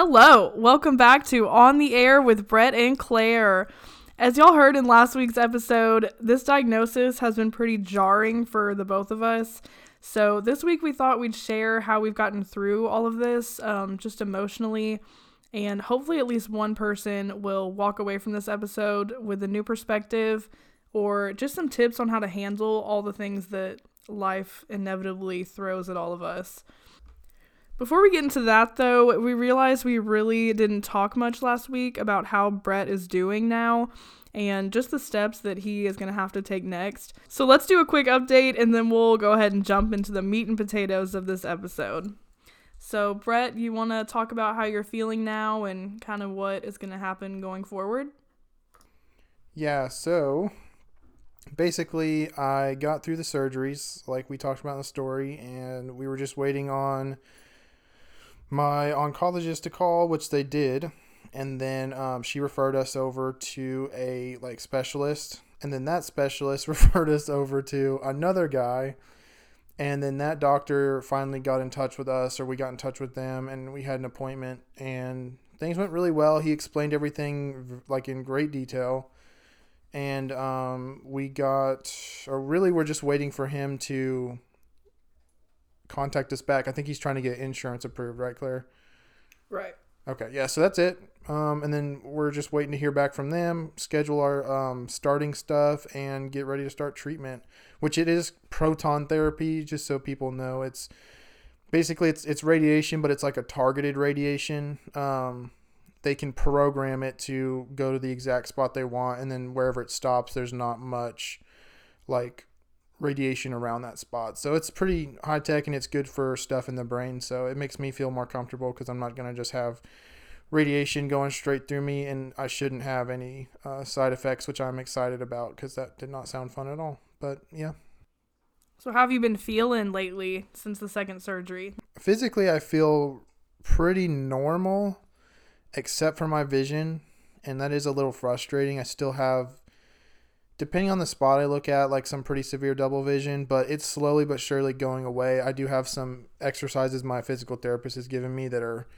Hello, welcome back to On the Air with Brett and Claire. As y'all heard in last week's episode, this diagnosis has been pretty jarring for the both of us. So, this week we thought we'd share how we've gotten through all of this, um, just emotionally, and hopefully, at least one person will walk away from this episode with a new perspective or just some tips on how to handle all the things that life inevitably throws at all of us. Before we get into that, though, we realized we really didn't talk much last week about how Brett is doing now and just the steps that he is going to have to take next. So let's do a quick update and then we'll go ahead and jump into the meat and potatoes of this episode. So, Brett, you want to talk about how you're feeling now and kind of what is going to happen going forward? Yeah, so basically, I got through the surgeries like we talked about in the story, and we were just waiting on my oncologist to call, which they did, and then um, she referred us over to a like specialist, and then that specialist referred us over to another guy, and then that doctor finally got in touch with us, or we got in touch with them, and we had an appointment, and things went really well. He explained everything like in great detail. And um, we got, or really, we're just waiting for him to contact us back. I think he's trying to get insurance approved, right, Claire? Right. Okay, yeah, so that's it. Um, and then we're just waiting to hear back from them, schedule our um, starting stuff, and get ready to start treatment. Which it is proton therapy, just so people know. It's basically it's it's radiation, but it's like a targeted radiation. Um, they can program it to go to the exact spot they want, and then wherever it stops, there's not much like radiation around that spot. So it's pretty high tech and it's good for stuff in the brain. So it makes me feel more comfortable because I'm not going to just have radiation going straight through me and I shouldn't have any uh, side effects, which I'm excited about because that did not sound fun at all. But yeah. So, how have you been feeling lately since the second surgery? Physically, I feel pretty normal except for my vision. And that is a little frustrating. I still have depending on the spot I look at, like some pretty severe double vision, but it's slowly but surely going away. I do have some exercises my physical therapist has given me that are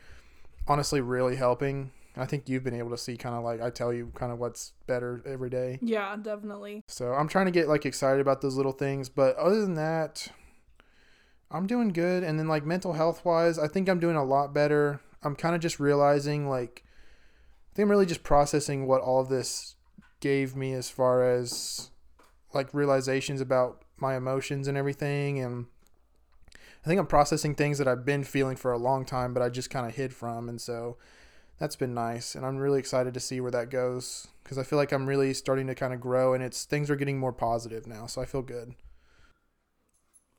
honestly really helping. I think you've been able to see kind of like I tell you kind of what's better every day. Yeah, definitely. So I'm trying to get like excited about those little things, but other than that, I'm doing good. And then like mental health wise, I think I'm doing a lot better. I'm kind of just realizing like I think I'm really just processing what all of this gave me as far as like realizations about my emotions and everything and I think I'm processing things that I've been feeling for a long time but I just kind of hid from and so that's been nice and I'm really excited to see where that goes cuz I feel like I'm really starting to kind of grow and it's things are getting more positive now so I feel good.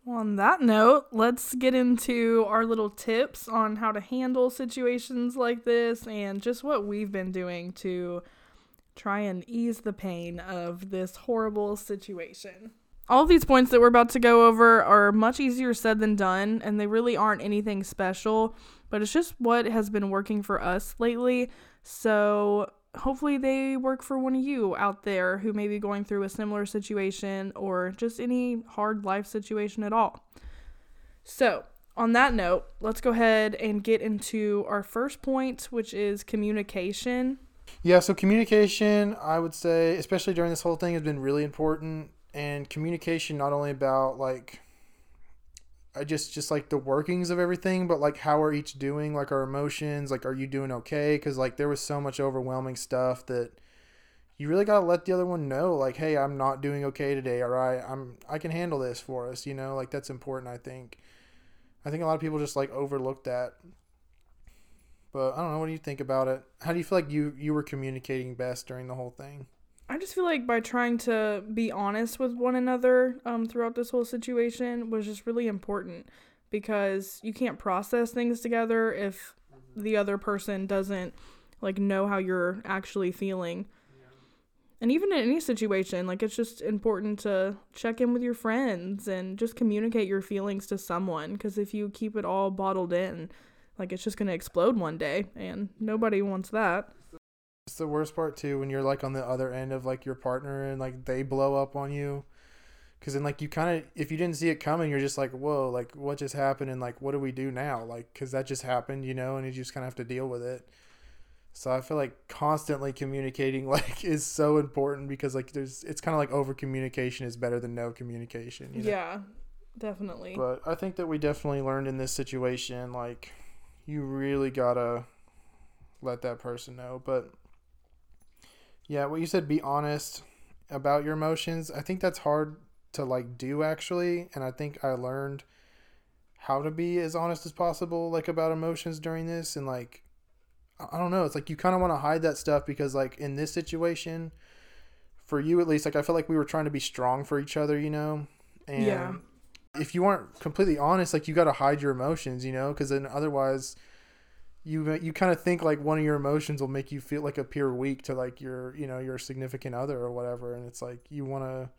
On that note, let's get into our little tips on how to handle situations like this and just what we've been doing to try and ease the pain of this horrible situation. All these points that we're about to go over are much easier said than done, and they really aren't anything special, but it's just what has been working for us lately. So hopefully they work for one of you out there who may be going through a similar situation or just any hard life situation at all. So, on that note, let's go ahead and get into our first point, which is communication. Yeah, so communication, I would say, especially during this whole thing, has been really important. And communication, not only about like, I just just like the workings of everything, but like how are each doing, like our emotions, like are you doing okay? Because like there was so much overwhelming stuff that you really gotta let the other one know, like, hey, I'm not doing okay today. All right, I'm I can handle this for us. You know, like that's important. I think. I think a lot of people just like overlook that. But I don't know. What do you think about it? How do you feel like you you were communicating best during the whole thing? I just feel like by trying to be honest with one another um, throughout this whole situation was just really important because you can't process things together if the other person doesn't like know how you're actually feeling. And even in any situation, like it's just important to check in with your friends and just communicate your feelings to someone because if you keep it all bottled in, like it's just gonna explode one day, and nobody wants that. It's the worst part too when you're like on the other end of like your partner and like they blow up on you. because then like you kind of if you didn't see it coming you're just like whoa like what just happened and like what do we do now like because that just happened you know and you just kind of have to deal with it so i feel like constantly communicating like is so important because like there's it's kind of like over communication is better than no communication you know? Yeah, definitely. but i think that we definitely learned in this situation like you really gotta let that person know. But yeah what you said be honest about your emotions. I think that's hard to like do actually. And i think i learned how to be as honest as possible like about emotions during this. And like i don't know. It's like you kind of want to hide that stuff because like in this situation for you at least like i felt like we were trying to be strong for each other you know? And Yeah. If you aren't completely honest like you got to hide your emotions you know? Because then otherwise you you kind of think like one of your emotions will make you feel like appear weak to like your you know your significant other or whatever and it's like you want to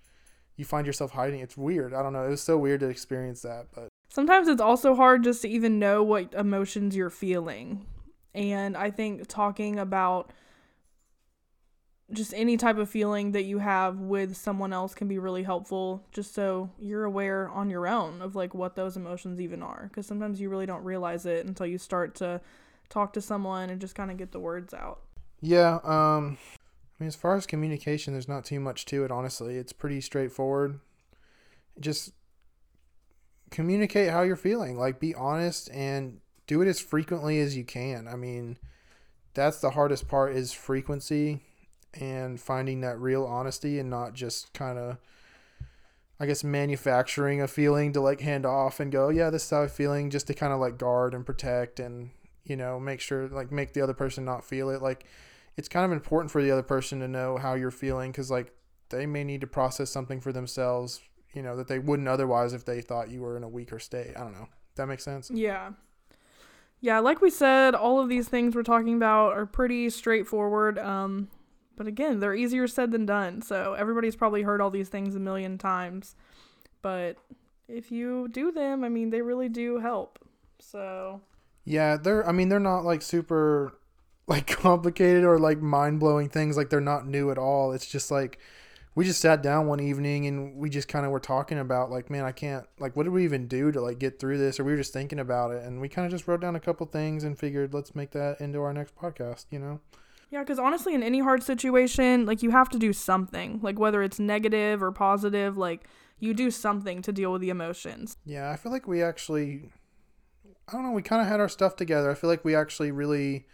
you find yourself hiding. It's weird. I don't know. It was so weird to experience that but Sometimes it's also hard just to even know what emotions you're feeling. And I think talking about just any type of feeling that you have with someone else can be really helpful just so you're aware on your own of like what those emotions even are because sometimes you really don't realize it until you start to talk to someone and just kind of get the words out. yeah um i mean as far as communication there's not too much to it honestly. It's pretty straightforward. Just communicate how you're feeling like be honest and do it as frequently as you can. I mean that's the hardest part is frequency and finding that real honesty and not just kind of i guess manufacturing a feeling to like hand off and go yeah this is how i'm feeling just to kind of like guard and protect and you know make sure like make the other person not feel it like it's kind of important for the other person to know how you're feeling because like they may need to process something for themselves you know that they wouldn't otherwise if they thought you were in a weaker state i don't know that makes sense Yeah. Yeah, like we said, all of these things we're talking about are pretty straightforward. Um, but again, they're easier said than done. So everybody's probably heard all these things a million times. But if you do them, I mean, they really do help. So Yeah, they're I mean they're not like super like complicated or like mind-blowing things like they're not new at all. It's just like we just sat down one evening and we just kind of were talking about like man, I can't like what did we even do to like get through this or we were just thinking about it and we kind of just wrote down a couple things and figured let's make that into our next podcast, you know. Yeah, because honestly, in any hard situation, like you have to do something. Like whether it's negative or positive, like you do something to deal with the emotions. Yeah, I feel like we actually I don't know, we kind of had our stuff together. I feel like we actually really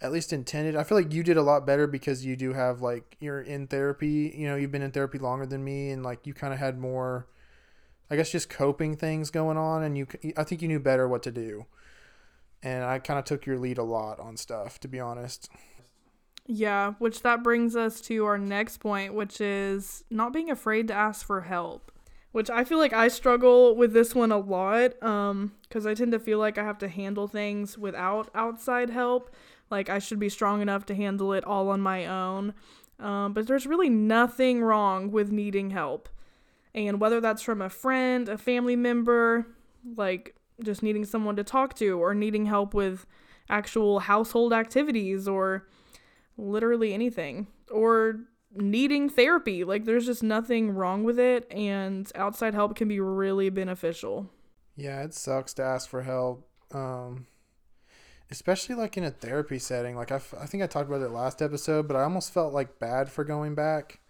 at least intended. I feel like you did a lot better because you do have like you're in therapy, you know, you've been in therapy longer than me and like you kind of had more I guess just coping things going on and you I think you knew better what to do. And I kind of took your lead a lot on stuff, to be honest. Yeah, which that brings us to our next point, which is not being afraid to ask for help. Which I feel like I struggle with this one a lot um cuz I tend to feel like I have to handle things without outside help. Like I should be strong enough to handle it all on my own. Um, but there's really nothing wrong with needing help. And whether that's from a friend, a family member, like just needing someone to talk to or needing help with actual household activities or literally anything or needing therapy. Like there's just nothing wrong with it and outside help can be really beneficial. Yeah, it sucks to ask for help. Um, especially like in a therapy setting. Like I, f- I think I talked about it last episode, but I almost felt like bad for going back.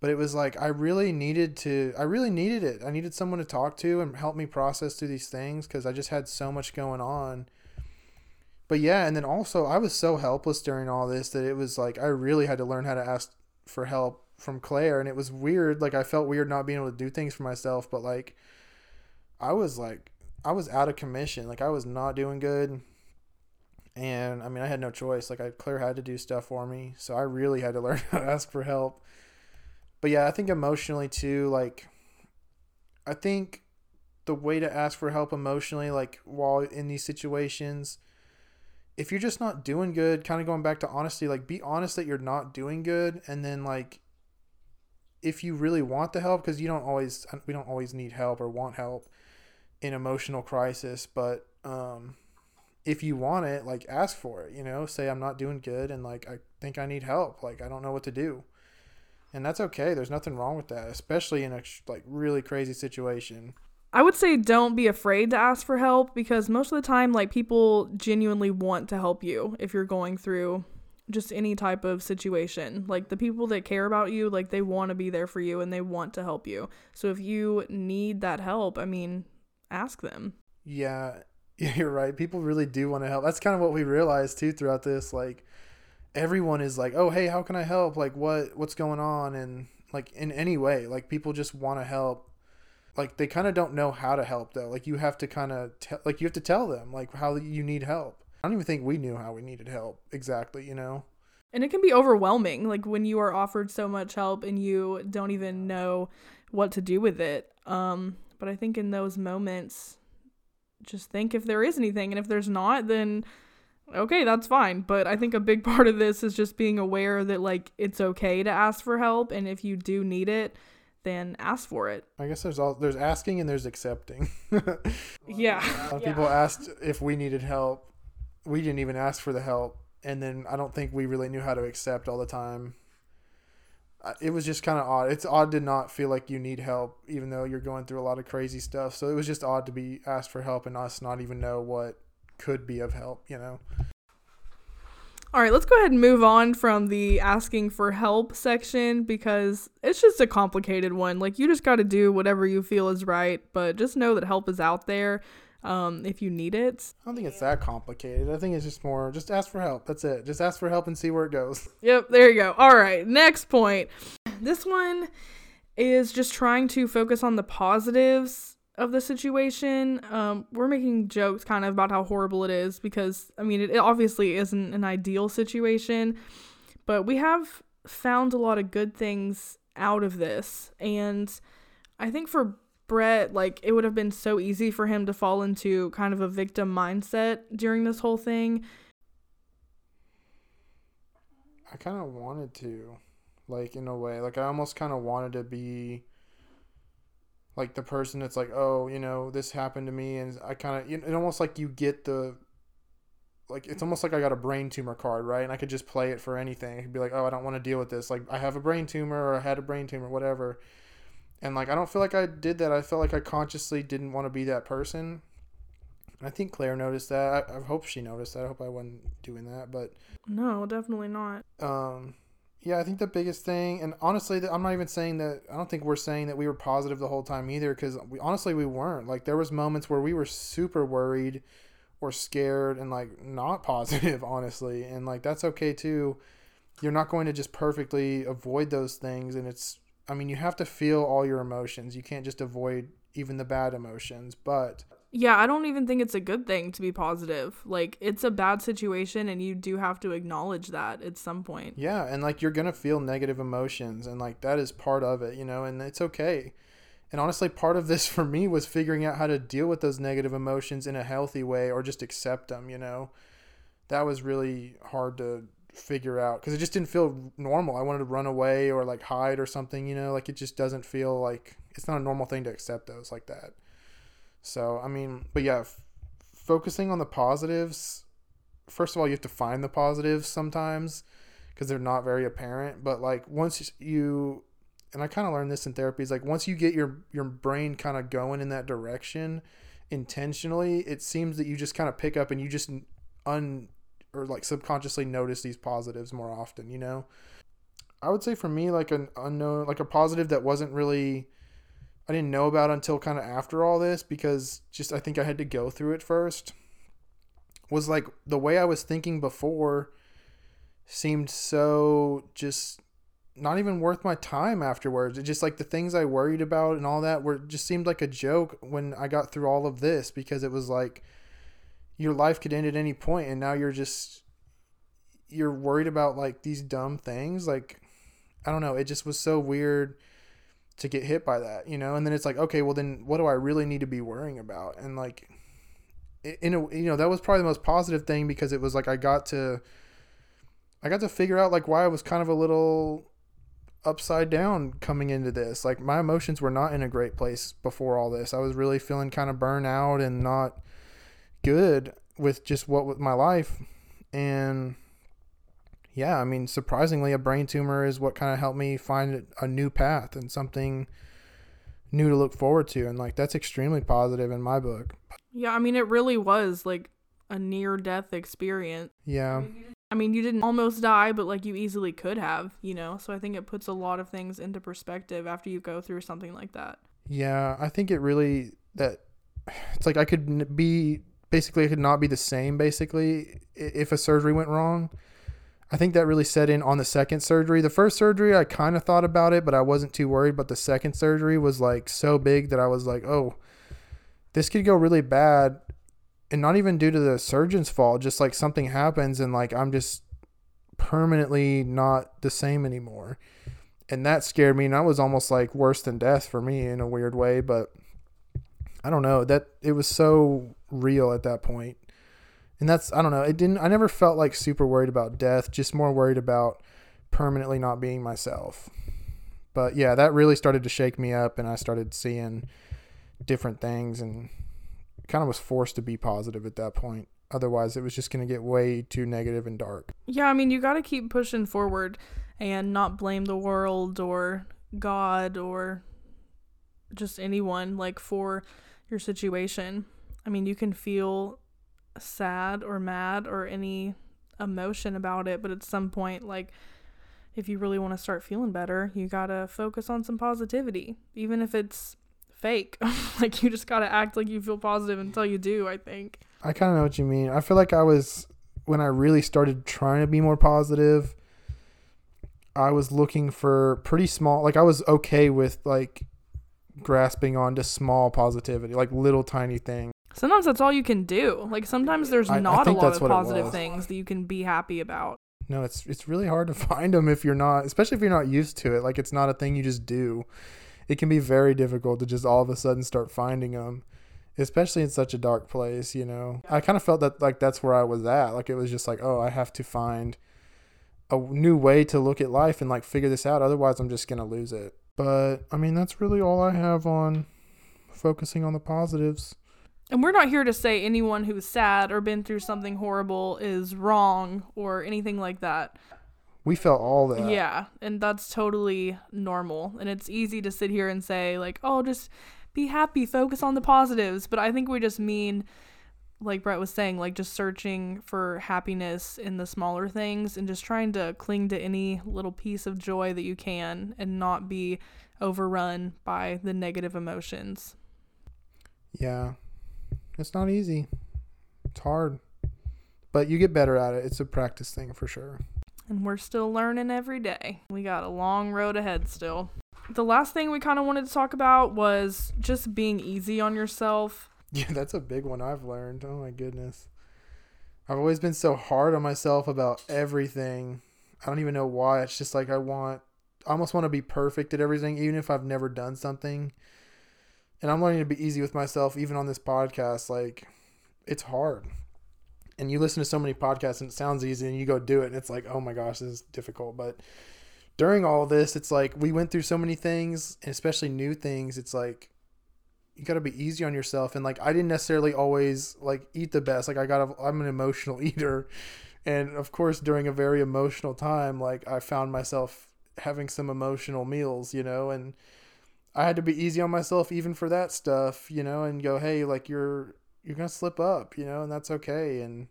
But it was like I really needed to. I really needed it. I needed someone to talk to and help me process through these things because I just had so much going on. But yeah, and then also I was so helpless during all this that it was like I really had to learn how to ask for help from Claire, and it was weird. Like I felt weird not being able to do things for myself, but like I was like I was out of commission. Like I was not doing good. And I mean, I had no choice. Like I Claire had to do stuff for me, so I really had to learn how to ask for help. But yeah, I think emotionally too. Like, I think the way to ask for help emotionally, like while in these situations, if you're just not doing good, kind of going back to honesty, like be honest that you're not doing good, and then like if you really want the help, because you don't always, we don't always need help or want help in emotional crisis, but um if you want it, like ask for it, you know, say I'm not doing good and like I think I need help, like I don't know what to do. and that's okay. There's nothing wrong with that, especially in a like really crazy situation. I would say don't be afraid to ask for help because most of the time, like, people genuinely want to help you if you're going through just any type of situation. Like, the people that care about you, like, they want to be there for you and they want to help you. So, if you need that help, I mean, ask them. Yeah, you're right. People really do want to help. That's kind of what we realized too throughout this. Like, everyone is like, "Oh, hey, how can I help? Like, what what's going on?" And like in any way, like people just want to help like they kind of don't know how to help though. Like you have to kind of like you have to tell them like how you need help. I don't even think we knew how we needed help exactly you know? And it can be overwhelming like when you are offered so much help and you don't even know what to do with it. Um but i think in those moments just think if there is anything and if there's not then okay that's fine. But i think a big part of this is just being aware that like it's okay to ask for help and if you do need it then ask for it. I guess there's all there's asking and there's accepting. yeah. A lot of people asked if we needed help. We didn't even ask for the help, and then I don't think we really knew how to accept all the time. It was just kind of odd. It's odd to not feel like you need help, even though you're going through a lot of crazy stuff. So it was just odd to be asked for help and us not even know what could be of help, you know? All right, let's go ahead and move on from the asking for help section because it's just a complicated one. Like, you just got to do whatever you feel is right, but just know that help is out there um, if you need it. I don't think it's that complicated. I think it's just more just ask for help. That's it. Just ask for help and see where it goes. Yep, there you go. All right, next point. This one is just trying to focus on the positives of the situation. Um, we're making jokes kind of about how horrible it is because, I mean, it, it obviously isn't an ideal situation, but we have found a lot of good things out of this. And I think for Brett, like, it would have been so easy for him to fall into kind of a victim mindset during this whole thing. I kind of wanted to, like, in a way. Like, I almost kind of wanted to be like the person that's like, oh, you know, this happened to me, and I kind of, it almost like you get the, like it's almost like I got a brain tumor card, right? And I could just play it for anything. I could be like, oh, I don't want to deal with this. Like I have a brain tumor, or I had a brain tumor, whatever. And like I don't feel like I did that. I felt like I consciously didn't want to be that person. And I think Claire noticed that. I, I hope she noticed that. I hope I wasn't doing that, but no, definitely not. Um, yeah, I think the biggest thing, and honestly, I'm not even saying that. I don't think we're saying that we were positive the whole time either, because honestly we weren't. Like there was moments where we were super worried, or scared, and like not positive, honestly, and like that's okay too. You're not going to just perfectly avoid those things, and it's. I mean, you have to feel all your emotions. You can't just avoid even the bad emotions, but yeah, I don't even think it's a good thing to be positive. Like, it's a bad situation, and you do have to acknowledge that at some point. Yeah, and like you're gonna feel negative emotions, and like that is part of it, you know, and it's okay. And honestly, part of this for me was figuring out how to deal with those negative emotions in a healthy way or just accept them, you know. That was really hard to figure out because it just didn't feel normal. I wanted to run away or like hide or something, you know, like it just doesn't feel like it's not a normal thing to accept those like that. So, I mean, but yeah, f- focusing on the positives, first of all, you have to find the positives sometimes because they're not very apparent. But like once you, and I kind of learned this in therapy, is like once you get your, your brain kind of going in that direction intentionally, it seems that you just kind of pick up and you just un, or like subconsciously notice these positives more often, you know? I would say for me, like an unknown, like a positive that wasn't really I didn't know about until kind of after all this because just I think I had to go through it first. Was like the way I was thinking before seemed so just not even worth my time afterwards. It just like the things I worried about and all that were just seemed like a joke when I got through all of this because it was like your life could end at any point and now you're just you're worried about like these dumb things like I don't know, it just was so weird to get hit by that, you know? And then it's like, okay, well then what do I really need to be worrying about? And like in a you know, that was probably the most positive thing because it was like I got to I got to figure out like why I was kind of a little upside down coming into this. Like my emotions were not in a great place before all this. I was really feeling kind of burned out and not good with just what with my life and yeah, I mean, surprisingly, a brain tumor is what kind of helped me find a new path and something new to look forward to. And like, that's extremely positive in my book. Yeah, I mean, it really was like a near death experience. Yeah. I mean, you didn't almost die, but like you easily could have, you know? So I think it puts a lot of things into perspective after you go through something like that. Yeah, I think it really, that it's like I could be, basically, I could not be the same, basically, if a surgery went wrong. I think that really set in on the second surgery. The first surgery, I kind of thought about it, but I wasn't too worried. But the second surgery was like so big that I was like, oh, this could go really bad. And not even due to the surgeon's fault, just like something happens and like I'm just permanently not the same anymore. And that scared me. And that was almost like worse than death for me in a weird way. But I don't know. That it was so real at that point and that's I don't know. It didn't. I never felt like super worried about death. Just more worried about permanently not being myself. But yeah, that really started to shake me up, and I started seeing different things, and kind of was forced to be positive at that point. Otherwise, it was just going to get way too negative and dark. Yeah, I mean, you got to keep pushing forward and not blame the world or God or just anyone like for your situation. I mean, you can feel sad or mad or any emotion about it, but at some point, like, if you really want to start feeling better, you gotta focus on some positivity, even if it's fake. like, you just gotta act like you feel positive until you do, I think. I kind of know what you mean. I feel like I was, when I really started trying to be more positive, I was looking for pretty small, like, I was okay with, like, grasping onto small positivity, like little tiny things. Sometimes that's all you can do. Like sometimes there's I, not I a lot of positive things that you can be happy about. No, it's it's really hard to find them if you're not, especially if you're not used to it. Like it's not a thing you just do. It can be very difficult to just all of a sudden start finding them, especially in such a dark place. You know, I kind of felt that like that's where I was at. Like it was just like, oh, I have to find a new way to look at life and like figure this out. Otherwise, I'm just gonna lose it. But I mean, that's really all I have on focusing on the positives. And we're not here to say anyone who's sad or been through something horrible is wrong or anything like that. We felt all that. Yeah, and that's totally normal. And it's easy to sit here and say, like, oh, just be happy, focus on the positives. But I think we just mean, like Brett was saying, like just searching for happiness in the smaller things and just trying to cling to any little piece of joy that you can and not be overrun by the negative emotions. Yeah, it's not easy. It's hard. But you get better at it. It's a practice thing for sure. And we're still learning every day. We got a long road ahead still. The last thing we kind of wanted to talk about was just being easy on yourself. Yeah, that's a big one I've learned. Oh my goodness. I've always been so hard on myself about everything. I don't even know why. It's just like I want I almost want to be perfect at everything even if I've never done something and I'm learning to be easy with myself even on this podcast like it's hard. And you listen to so many podcasts and it sounds easy and you go do it and it's like oh my gosh this is difficult. But during all this it's like we went through so many things and especially new things it's like you got to be easy on yourself. And like i didn't necessarily always like eat the best. Like i got i'm an emotional eater. And of course during a very emotional time like i found myself having some emotional meals you know and I had to be easy on myself even for that stuff, you know, and go, hey, like you're you're gonna slip up, you know, and that's okay. And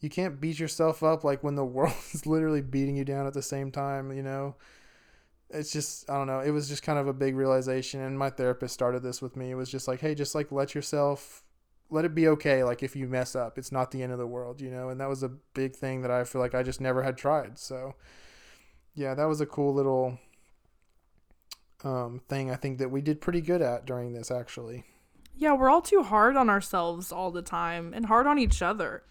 you can't beat yourself up like when the world is literally beating you down at the same time, you know. It's just I don't know. It was just kind of a big realization, and my therapist started this with me. It was just like, hey, just like let yourself, let it be okay. Like if you mess up, it's not the end of the world, you know. And that was a big thing that I feel like I just never had tried. So, yeah, that was a cool little um, thing I think that we did pretty good at during this, actually. Yeah, we're all too hard on ourselves all the time and hard on each other.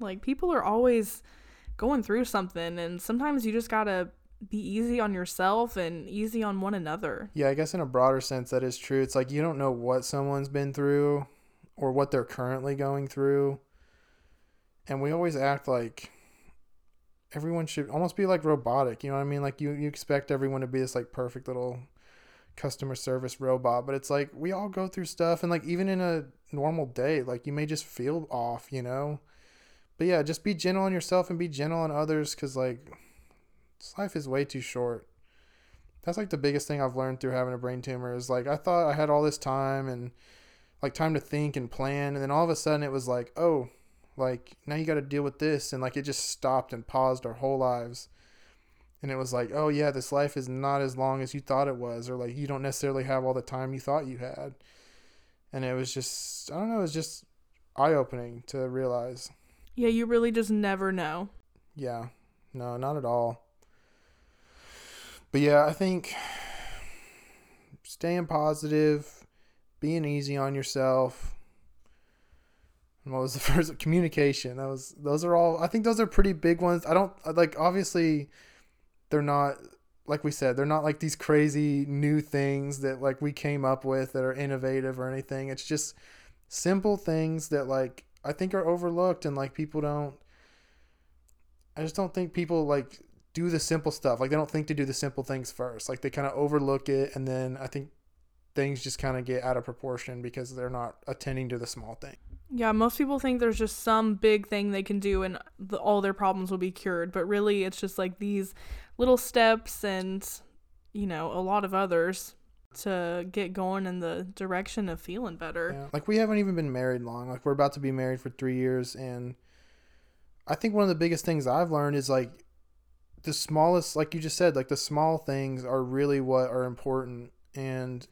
Like, people are always going through something, and sometimes you just gotta be easy on yourself and easy on one another. Yeah, I guess in a broader sense, that is true. It's like you don't know what someone's been through or what they're currently going through. And we always act like everyone should almost be like robotic. You know what I mean? Like you, you expect everyone to be this like perfect little customer service robot but it's like we all go through stuff and like even in a normal day like you may just feel off you know but yeah, just be gentle on yourself and be gentle on others because, like, life is way too short. That's like the biggest thing I've learned through having a brain tumor is like, I thought I had all this time and like time to think and plan. And then all of a sudden it was like, oh, like now you got to deal with this. And like it just stopped and paused our whole lives. And it was like, oh, yeah, this life is not as long as you thought it was, or like you don't necessarily have all the time you thought you had. And it was just, I don't know, it was just eye opening to realize. Yeah, you really just never know. Yeah, no, not at all. But yeah, I think staying positive, being easy on yourself. And what was the first communication? That was those are all I think those are pretty big ones. I don't like obviously they're not like we said, they're not like these crazy new things that like we came up with that are innovative or anything. It's just simple things that like I think are overlooked and like people don't I just don't think people like do the simple stuff. Like they don't think to do the simple things first. Like they kind of overlook it and then I think things just kind of get out of proportion because they're not attending to the small thing. Yeah, most people think there's just some big thing they can do and the, all their problems will be cured, but really it's just like these little steps and you know, a lot of others to get going in the direction of feeling better. Yeah. Like we haven't even been married long. Like we're about to be married for 3 years and I think one of the biggest things I've learned is like the smallest like you just said, like the small things are really what are important and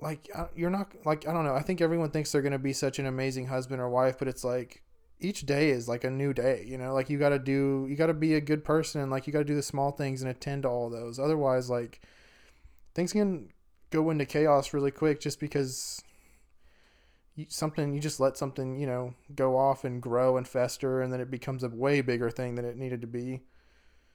like you're not like I don't know. I think everyone thinks they're going to be such an amazing husband or wife, but it's like each day is like a new day, you know? Like you got to do you got to be a good person and like you got to do the small things and attend to all those. Otherwise like things can go into chaos really quick just because you, something you just let something, you know, go off and grow and fester and then it becomes a way bigger thing than it needed to be.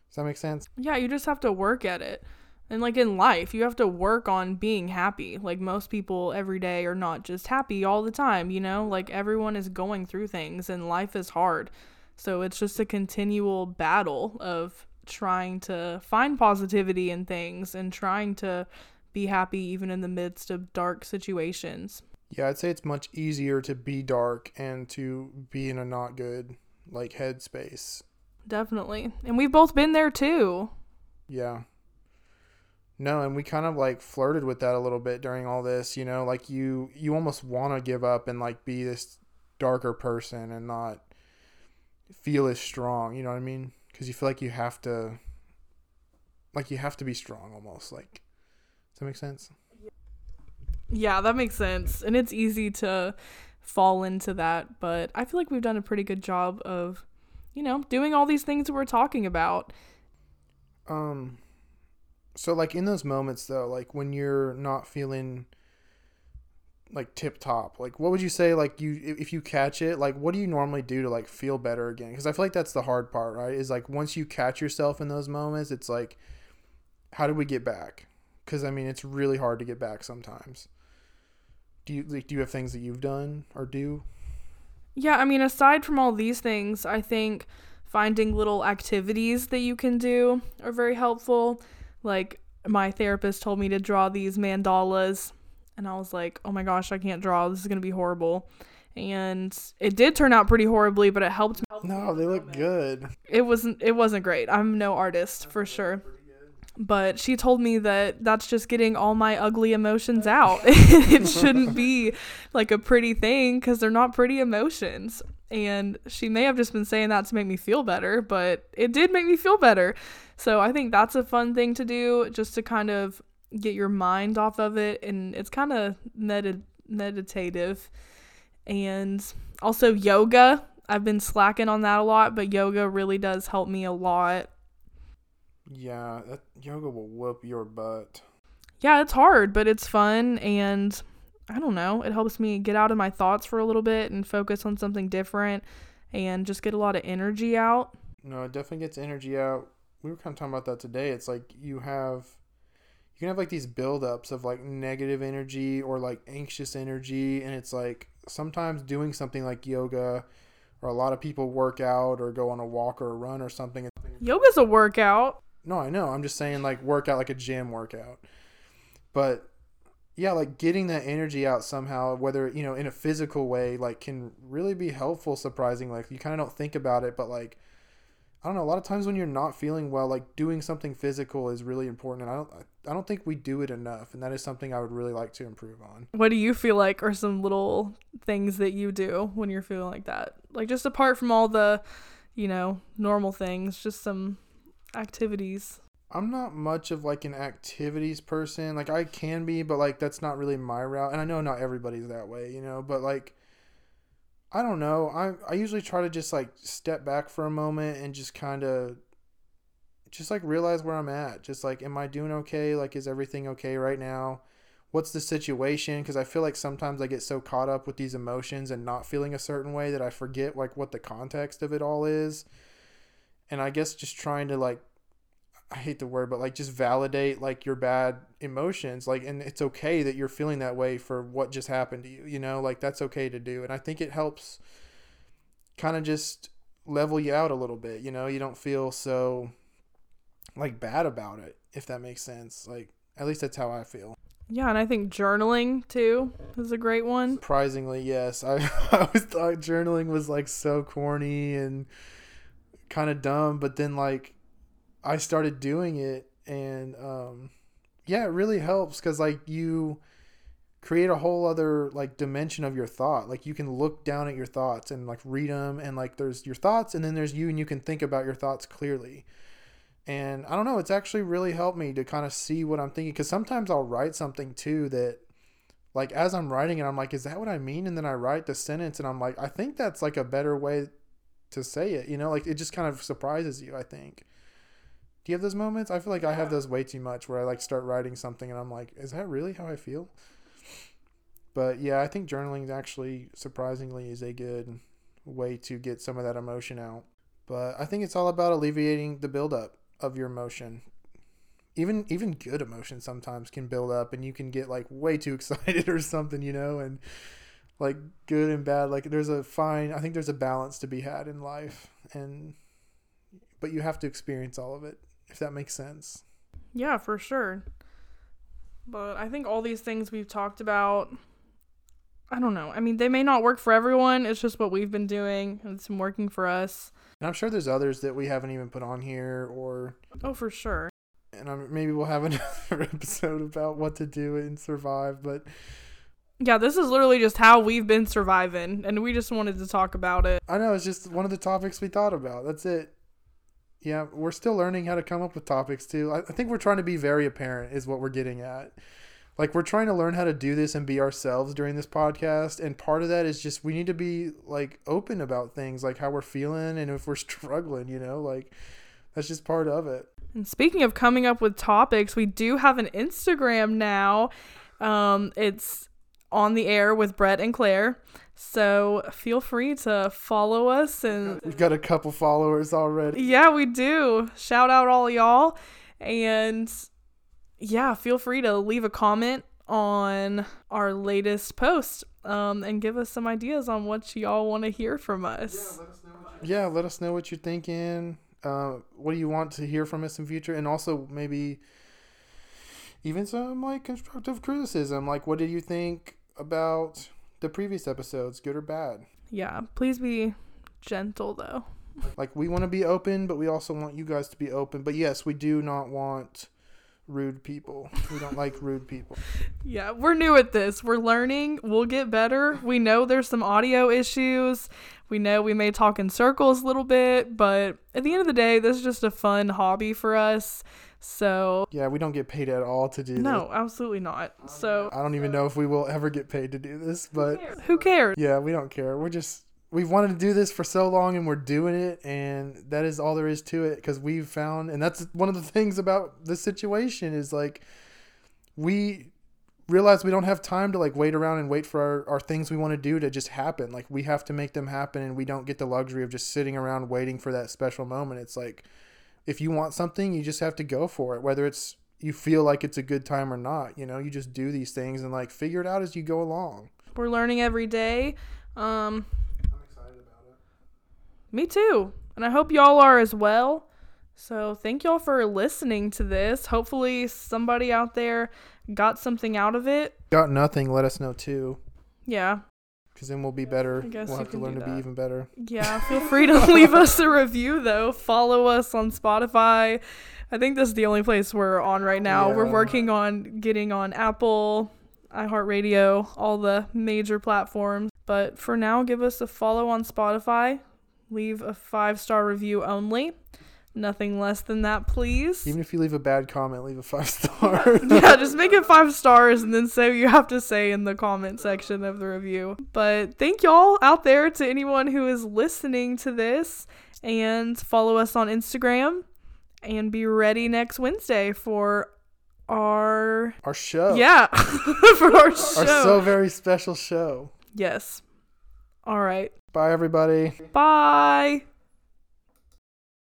Does that make sense? Yeah, you just have to work at it. And like in life, you have to work on being happy. Like most people every day are not just happy all the time, you know? Like everyone is going through things and life is hard. So it's just a continual battle of trying to find positivity in things and trying to be happy even in the midst of dark situations. Yeah, I'd say it's much easier to be dark and to be in a not good like headspace. Definitely. And we've both been there too. Yeah. No, and we kind of like flirted with that a little bit during all this, you know, like you you almost want to give up and like be this darker person and not feel as strong, you know what I mean? Cuz you feel like you have to like you have to be strong almost like Does that make sense? Yeah, that makes sense. And it's easy to fall into that, but I feel like we've done a pretty good job of, you know, doing all these things that we're talking about. Um so like in those moments though, like when you're not feeling like tip top, like what would you say like you if you catch it, like what do you normally do to like feel better again? Because I feel like that's the hard part, right? Is like once you catch yourself in those moments, it's like how do we get back? Because I mean, it's really hard to get back sometimes. Do you like do you have things that you've done or do? Yeah, I mean, aside from all these things, I think finding little activities that you can do are very helpful. Like my therapist told me to draw these mandalas and I was like, "Oh my gosh, I can't draw. This is going to be horrible." And it did turn out pretty horribly, but it helped me. No, they look good. It wasn't it wasn't great. I'm no artist for sure. But she told me that that's just getting all my ugly emotions out. it shouldn't be like a pretty thing cuz they're not pretty emotions. And she may have just been saying that to make me feel better, but it did make me feel better. So I think that's a fun thing to do just to kind of get your mind off of it and it's kind of med- meditative. And also yoga i've been slacking on that a lot but yoga really does help me a lot. Yeah that yoga will whoop your butt. Yeah it's hard but it's fun and i don't know. It helps me get out of my thoughts for a little bit and focus on something different and just get a lot of energy out. No it definitely gets energy out. We were kind of talking about that today. It's like you have you can have like these buildups of like negative energy or like anxious energy and it's like sometimes doing something like yoga or a lot of people work out or go on a walk or a run or something yoga's a workout. No i know. I'm just saying like workout like a gym workout. But yeah, like getting that energy out somehow, whether, you know, in a physical way, like can really be helpful, surprising. Like you kind of don't think about it, but like, I don't know. A lot of times when you're not feeling well, like doing something physical is really important, and I don't, I don't think we do it enough, and that is something I would really like to improve on. What do you feel like are some little things that you do when you're feeling like that? Like just apart from all the, you know, normal things, just some activities. I'm not much of like an activities person. Like I can be, but like that's not really my route. And I know not everybody's that way, you know, but like I don't know. I I usually try to just like step back for a moment and just kind of just like realize where I'm at. Just like am I doing okay? Like is everything okay right now? What's the situation? Because I feel like sometimes I get so caught up with these emotions and not feeling a certain way that I forget like what the context of it all is. And I guess just trying to like I hate the word, but like just validate like your bad emotions. Like, and it's okay that you're feeling that way for what just happened to you, you know, like that's okay to do. And I think it helps kind of just level you out a little bit, you know, you don't feel so like bad about it, if that makes sense. Like, at least that's how I feel. Yeah, and I think journaling too is a great one. Surprisingly, yes. I, I always thought journaling was like so corny and kind of dumb, but then like I started doing it and um yeah, it really helps cuz like you create a whole other like dimension of your thought. Like you can look down at your thoughts and like read them and like there's your thoughts and then there's you and you can think about your thoughts clearly. And I don't know, it's actually really helped me to kind of see what I'm thinking cuz sometimes I'll write something too that like as I'm writing it I'm like is that what I mean and then I write the sentence and I'm like I think that's like a better way to say it, you know? Like it just kind of surprises you, I think. Do you have those moments? I feel like I have those way too much where I like start writing something and I'm like, is that really how I feel? But yeah, I think journaling actually surprisingly is a good way to get some of that emotion out. But I think it's all about alleviating the buildup of your emotion. Even even good emotion sometimes can build up and you can get like way too excited or something, you know, and like good and bad. Like there's a fine I think there's a balance to be had in life and but you have to experience all of it if that makes sense. Yeah, for sure. But I think all these things we've talked about, I don't know. I mean, they may not work for everyone. It's just what we've been doing. It's been working for us. And I'm sure there's others that we haven't even put on here or. Oh, for sure. And I'm, maybe we'll have another episode about what to do and survive. But yeah, this is literally just how we've been surviving. And we just wanted to talk about it. I know. It's just one of the topics we thought about. That's it yeah, we're still learning how to come up with topics too. I, I think we're trying to be very apparent, is what we're getting at. Like, we're trying to learn how to do this and be ourselves during this podcast. And part of that is just we need to be like open about things, like how we're feeling and if we're struggling, you know, like that's just part of it. And speaking of coming up with topics, we do have an Instagram now. Um, it's on the air with Brett and Claire. So feel free to follow us and we've got a couple followers already. Yeah, we do. Shout out all y'all. And yeah, feel free to leave a comment on our latest post um, and give us some ideas on what y'all want to hear from us. Yeah, let us know what you're thinking. Uh, what do you want to hear from us in future? And also maybe even some like constructive criticism. Like, what did you think about the previous episodes, good or bad. Yeah, please be gentle though. Like we want to be open, but we also want you guys to be open. But yes, we do not want rude people. We don't like rude people. Yeah, we're new at this. We're learning. We'll get better. We know there's some audio issues. We know we may talk in circles a little bit, but at the end of the day, this is just a fun hobby for us. So yeah, we don't get paid at all to do. No, this. absolutely not. So I don't even know if we will ever get paid to do this, but who cares? Who cares? Yeah, we don't care. We're just we've wanted to do this for so long and we're doing it and that is all there is to it because we've found and that's one of the things about the situation is like we realize we don't have time to like wait around and wait for our, our things we want to do to just happen like we have to make them happen and we don't get the luxury of just sitting around waiting for that special moment it's like if you want something, you just have to go for it, whether it's you feel like it's a good time or not. You know, you just do these things and like figure it out as you go along. We're learning every day. Um, I'm excited about it. Me too. And I hope y'all are as well. So, thank y'all for listening to this. Hopefully, somebody out there got something out of it. Got nothing, let us know too. Yeah. Because then we'll be better. I guess we'll have to learn to be even better. Yeah, feel free to leave us a review though. Follow us on Spotify. I think this is the only place we're on right now. We're working on getting on Apple, iHeartRadio, all the major platforms. But for now, give us a follow on Spotify. Leave a five star review only. Nothing less than that, please. Even if you leave a bad comment, leave a five star. yeah, just make it five stars and then say what you have to say in the comment section of the review. But thank y'all out there to anyone who is listening to this and follow us on Instagram and be ready next Wednesday for our Our show. yeah for our show. Our so very special show. yes. All right. Bye, everybody. Bye.